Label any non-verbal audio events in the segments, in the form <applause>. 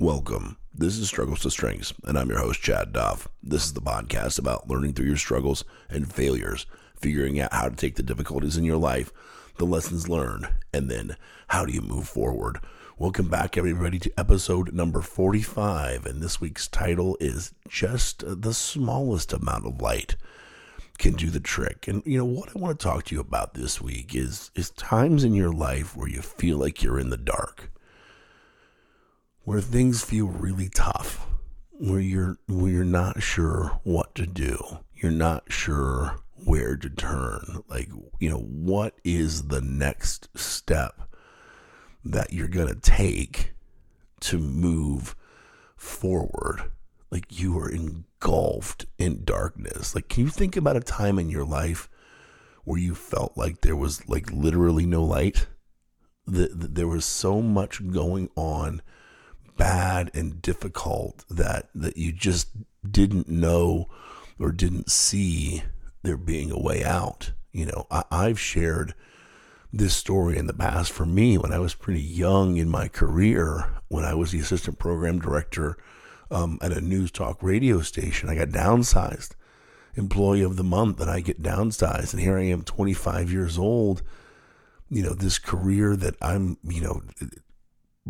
Welcome. This is Struggles to Strengths, and I'm your host, Chad Duff. This is the podcast about learning through your struggles and failures, figuring out how to take the difficulties in your life, the lessons learned, and then how do you move forward. Welcome back, everybody, to episode number 45, and this week's title is Just the Smallest Amount of Light can do the trick. And you know what I want to talk to you about this week is is times in your life where you feel like you're in the dark where things feel really tough, where you're where you're not sure what to do. You're not sure where to turn. Like, you know, what is the next step that you're going to take to move forward? Like you are engulfed in darkness. Like, can you think about a time in your life where you felt like there was like literally no light? That, there was so much going on bad and difficult that that you just didn't know or didn't see there being a way out. You know, I, I've shared this story in the past for me when I was pretty young in my career, when I was the assistant program director um, at a news talk radio station. I got downsized, employee of the month, and I get downsized. And here I am, 25 years old. You know, this career that I'm, you know,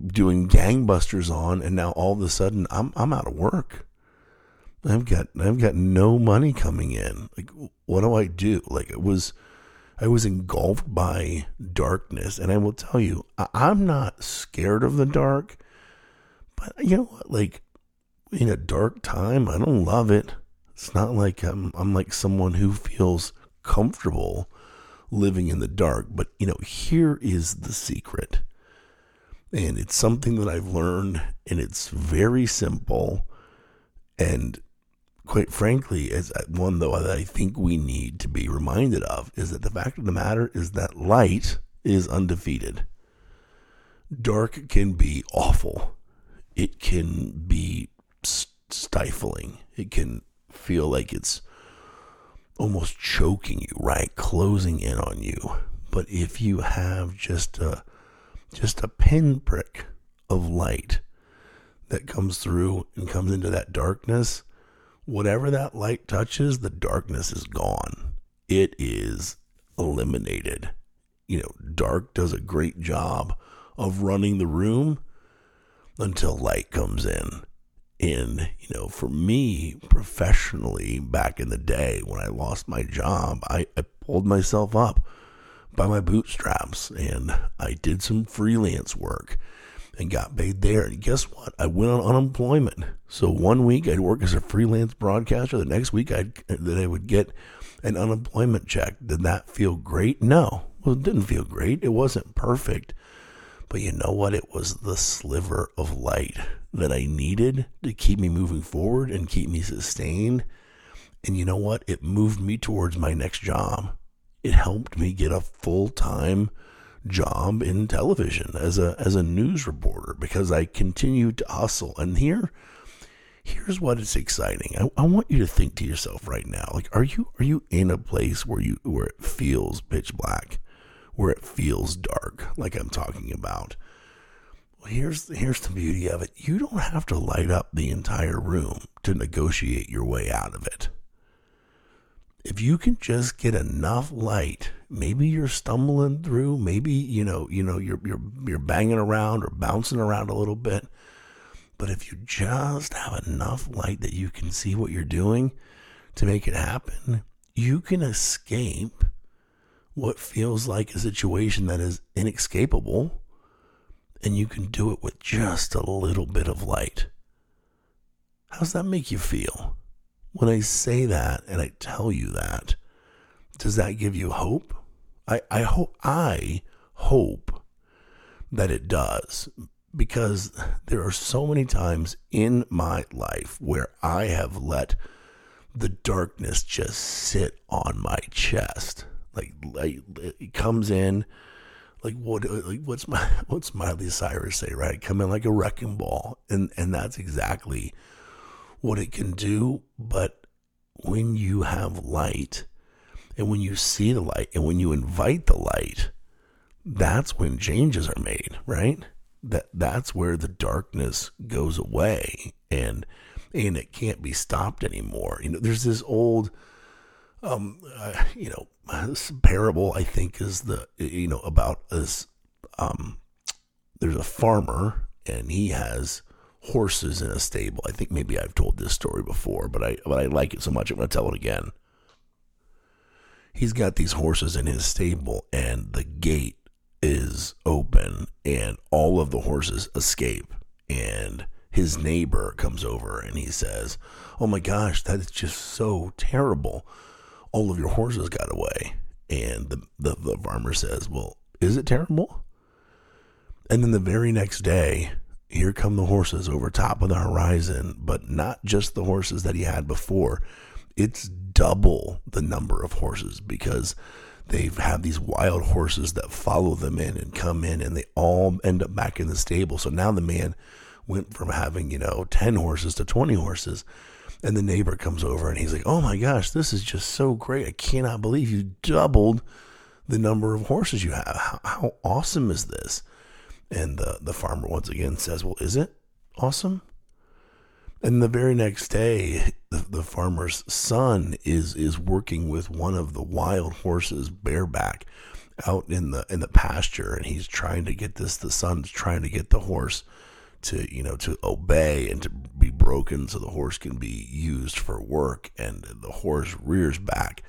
doing gangbusters on, and now all of a sudden I'm I'm out of work. I've got I've got no money coming in. Like, what do I do? Like, it was I was engulfed by darkness, and I will tell you, I, I'm not scared of the dark, but you know what? Like, in a dark time, I don't love it. It's not like I'm I'm like someone who feels comfortable living in the dark. But you know, here is the secret and it's something that I've learned, and it's very simple. And quite frankly, as uh, one though that I think we need to be reminded of is that the fact of the matter is that light is undefeated. Dark can be awful. It can be stifling. It can feel like it's almost choking you, right? Closing in on you. But if you have just a just a pinprick of light that comes through and comes into that darkness, whatever that light touches, the darkness is gone. It is eliminated. You know, dark does a great job of running the room until light comes in. And, you know, for me professionally, back in the day when I lost my job, I, I pulled myself up by my bootstraps and I did some freelance work and got paid there. And guess what? I went on unemployment. So one week I'd work as a freelance broadcaster. The next week I'd that I would get an unemployment check. Did that feel great? No. Well, it didn't feel great. It wasn't perfect. But you know what? It was the sliver of light that I needed to keep me moving forward and keep me sustained. And you know what? It moved me towards my next job it helped me get a full time job in television as a as a news reporter because I continued to hustle. And here here's what is exciting. I, I want you to think to yourself right now, like are you are you in a place where you where it feels pitch black, where it feels dark, like I'm talking about? Well, here's here's the beauty of it. You don't have to light up the entire room to negotiate your way out of it if you can just get enough light, maybe you're stumbling through, maybe you know, you know, you're you're you're banging around or bouncing around a little bit. But if you just have enough light that you can see what you're doing to make it happen, you can escape what feels like a situation that is inescapable and you can do it with just a little bit of light. How's that make you feel? When I say that and I tell you that, does that give you hope? I, I hope I hope that it does because there are so many times in my life where I have let the darkness just sit on my chest. Like, like it comes in like what like what's my <laughs> what's Miley Cyrus say, right? Come in like a wrecking ball. And and that's exactly what it can do, but when you have light and when you see the light and when you invite the light, that's when changes are made, right? that that's where the darkness goes away and and it can't be stopped anymore. You know, there's this old um uh, you know, parable I think is the you know about this um there's a farmer and he has horses in a stable. I think maybe I've told this story before, but I but I like it so much I'm going to tell it again. He's got these horses in his stable and the gate is open and all of the horses escape and his neighbor comes over and he says, "Oh my gosh, that is just so terrible. All of your horses got away." And the the, the farmer says, "Well, is it terrible?" And then the very next day, here come the horses over top of the horizon, but not just the horses that he had before. It's double the number of horses because they've had these wild horses that follow them in and come in and they all end up back in the stable. So now the man went from having, you know, 10 horses to 20 horses. And the neighbor comes over and he's like, Oh my gosh, this is just so great. I cannot believe you doubled the number of horses you have. How, how awesome is this? And the, the farmer once again says, Well, is it awesome? And the very next day, the, the farmer's son is is working with one of the wild horses bareback out in the in the pasture, and he's trying to get this. The son's trying to get the horse to you know to obey and to be broken, so the horse can be used for work. And the horse rears back,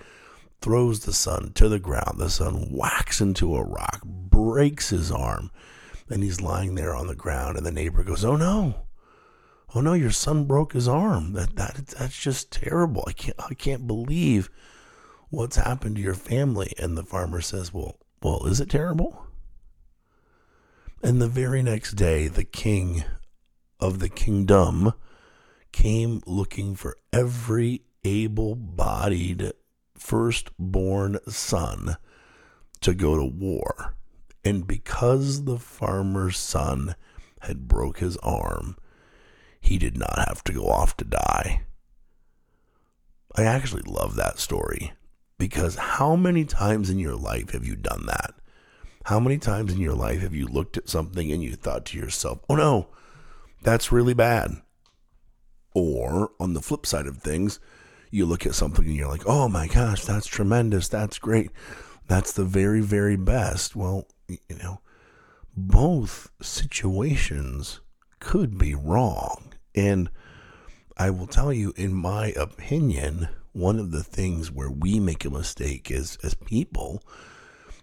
throws the son to the ground. The son whacks into a rock, breaks his arm, and he's lying there on the ground. And the neighbor goes, "Oh no!" oh no, your son broke his arm. That that that's just terrible. I can't I can't believe what's happened to your family. And the farmer says, well, well, is it terrible? And the very next day, the king of the kingdom came looking for every able bodied firstborn son to go to war. And because the farmer's son had broke his arm, he did not have to go off to die. I actually love that story because how many times in your life have you done that? How many times in your life have you looked at something and you thought to yourself, oh no, that's really bad? Or on the flip side of things, you look at something and you're like, oh my gosh, that's tremendous. That's great. That's the very, very best. Well, you know, both situations could be wrong. And I will tell you, in my opinion, one of the things where we make a mistake is as people,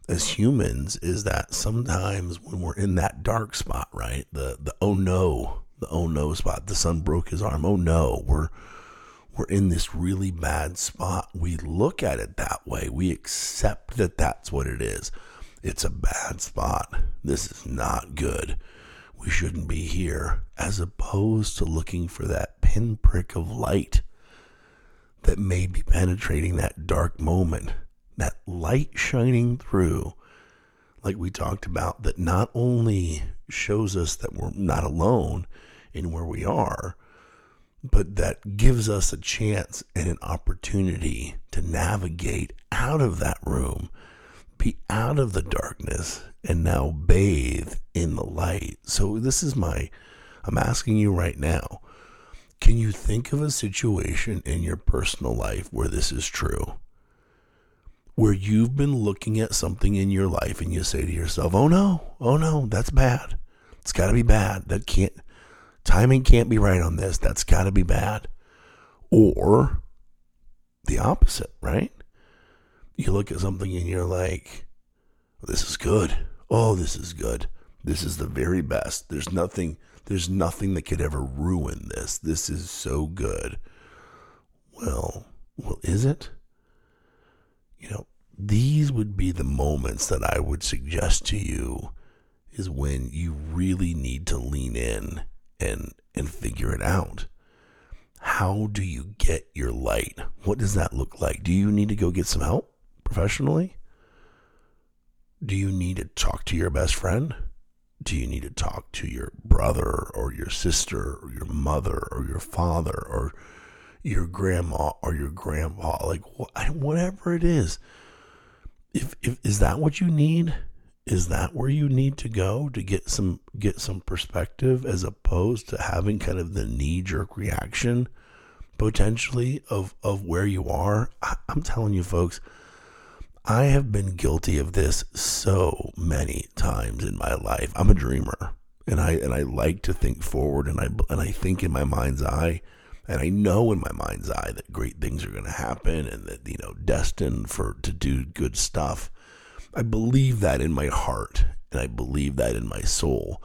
as humans, is that sometimes when we're in that dark spot, right? The the oh no, the oh no spot, the son broke his arm. Oh no, we're we're in this really bad spot. We look at it that way. We accept that that's what it is. It's a bad spot. This is not good we shouldn't be here, as opposed to looking for that pinprick of light that may be penetrating that dark moment, that light shining through, like we talked about, that not only shows us that we're not alone in where we are, but that gives us a chance and an opportunity to navigate out of that room, be out of the darkness, and now bathe in the light. So, this is my, I'm asking you right now can you think of a situation in your personal life where this is true? Where you've been looking at something in your life and you say to yourself, oh no, oh no, that's bad. It's got to be bad. That can't, timing can't be right on this. That's got to be bad. Or the opposite, right? You look at something and you're like, this is good. Oh, this is good. This is the very best. There's nothing there's nothing that could ever ruin this. This is so good. Well, well, is it? You know, these would be the moments that I would suggest to you is when you really need to lean in and and figure it out. How do you get your light? What does that look like? Do you need to go get some help professionally? Do you need to talk to your best friend? Do you need to talk to your brother or your sister or your mother or your father or your grandma or your grandpa? Like whatever it is. If, if is that what you need? is that where you need to go to get some get some perspective as opposed to having kind of the knee jerk reaction potentially of of where you are? I, I'm telling you folks, I have been guilty of this so many times in my life. I'm a dreamer and I and I like to think forward and I and I think in my mind's eye and I know in my mind's eye that great things are going to happen and that you know destined for to do good stuff. I believe that in my heart and I believe that in my soul.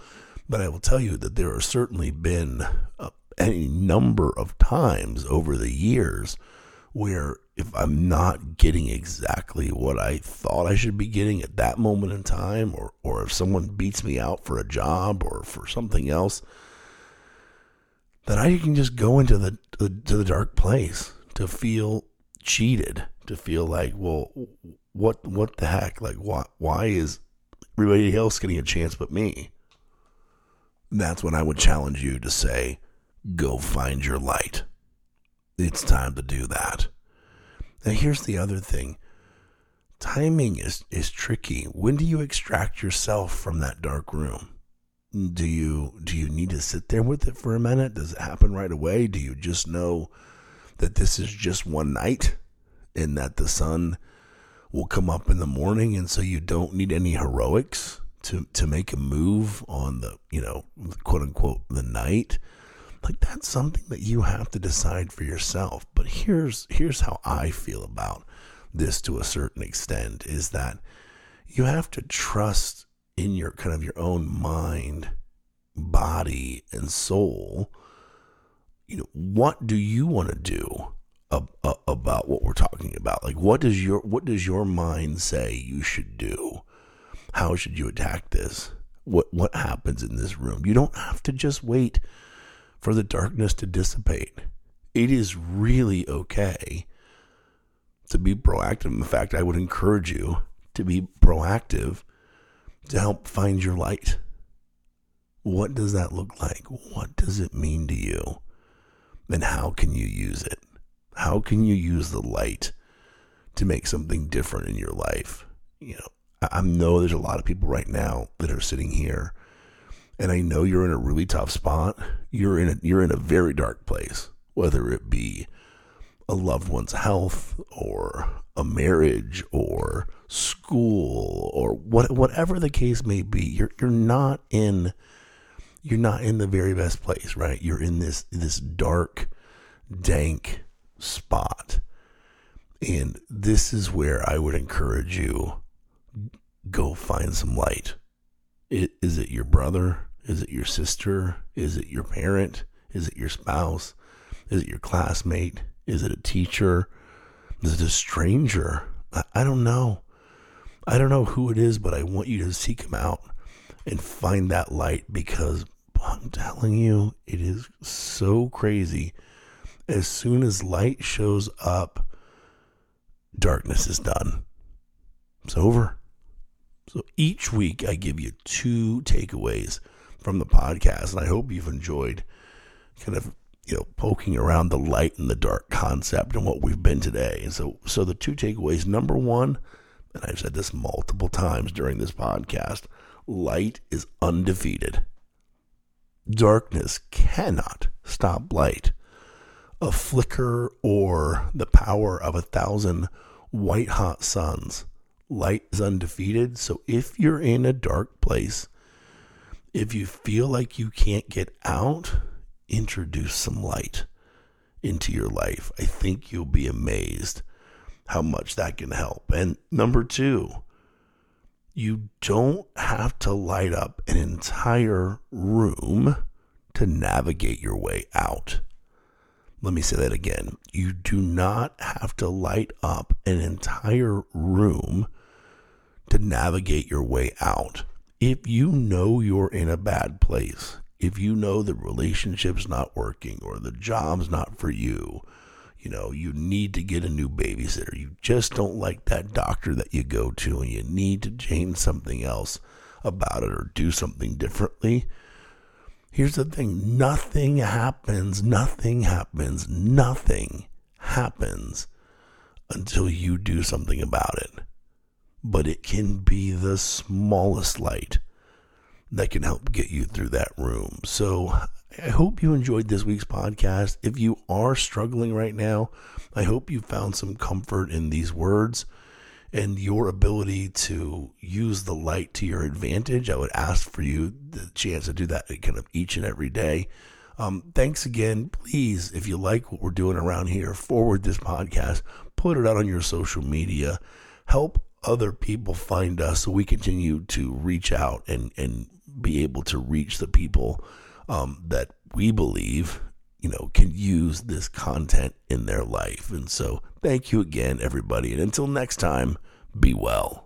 But I will tell you that there have certainly been a, any number of times over the years where if I'm not getting exactly what I thought I should be getting at that moment in time, or, or if someone beats me out for a job or for something else, that I can just go into the to the dark place to feel cheated, to feel like, well, what what the heck? Like, why why is everybody else getting a chance but me? That's when I would challenge you to say, go find your light. It's time to do that. Now, here's the other thing timing is, is tricky. When do you extract yourself from that dark room? Do you do you need to sit there with it for a minute? Does it happen right away? Do you just know that this is just one night and that the sun will come up in the morning and so you don't need any heroics to to make a move on the, you know, quote unquote the night? Like that's something that you have to decide for yourself. But here's here's how i feel about this to a certain extent is that you have to trust in your kind of your own mind body and soul. You know what do you want to do ab- about what we're talking about? Like what does your what does your mind say you should do? How should you attack this? What what happens in this room? You don't have to just wait for the darkness to dissipate. It is really okay to be proactive. In fact, I would encourage you to be proactive to help find your light. What does that look like? What does it mean to you? And how can you use it? How can you use the light to make something different in your life? You know, I know there's a lot of people right now that are sitting here and I know you're in a really tough spot, you're in a, you're in a very dark place, whether it be a loved one's health or a marriage or school or what whatever the case may be, you're you're not in you're not in the very best place, right? You're in this this dark, dank spot. And this is where I would encourage you go find some light it, is it your brother? Is it your sister? Is it your parent? Is it your spouse? Is it your classmate? Is it a teacher? Is it a stranger? I, I don't know. I don't know who it is, but I want you to seek him out and find that light because I'm telling you, it is so crazy. As soon as light shows up, darkness is done. It's over. So each week I give you two takeaways from the podcast, and I hope you've enjoyed kind of you know poking around the light and the dark concept and what we've been today. And so, so the two takeaways: number one, and I've said this multiple times during this podcast, light is undefeated. Darkness cannot stop light. A flicker or the power of a thousand white hot suns light is undefeated. So if you're in a dark place, if you feel like you can't get out, introduce some light into your life. I think you'll be amazed how much that can help. And number two, you don't have to light up an entire room to navigate your way out. Let me say that again. You do not have to light up an entire room to navigate your way out. If you know you're in a bad place, if you know the relationship's not working or the job's not for you, you know, you need to get a new babysitter. You just don't like that doctor that you go to and you need to change something else about it or do something differently Here's the thing nothing happens, nothing happens, nothing happens until you do something about it. But it can be the smallest light that can help get you through that room. So I hope you enjoyed this week's podcast. If you are struggling right now, I hope you found some comfort in these words and your ability to use the light to your advantage. I would ask for you the chance to do that kind of each and every day. Um, thanks again. Please, if you like what we're doing around here, forward this podcast, put it out on your social media, help other people find us so we continue to reach out and, and be able to reach the people um, that we believe you know can use this content in their life. And so thank you again everybody. And until next time be well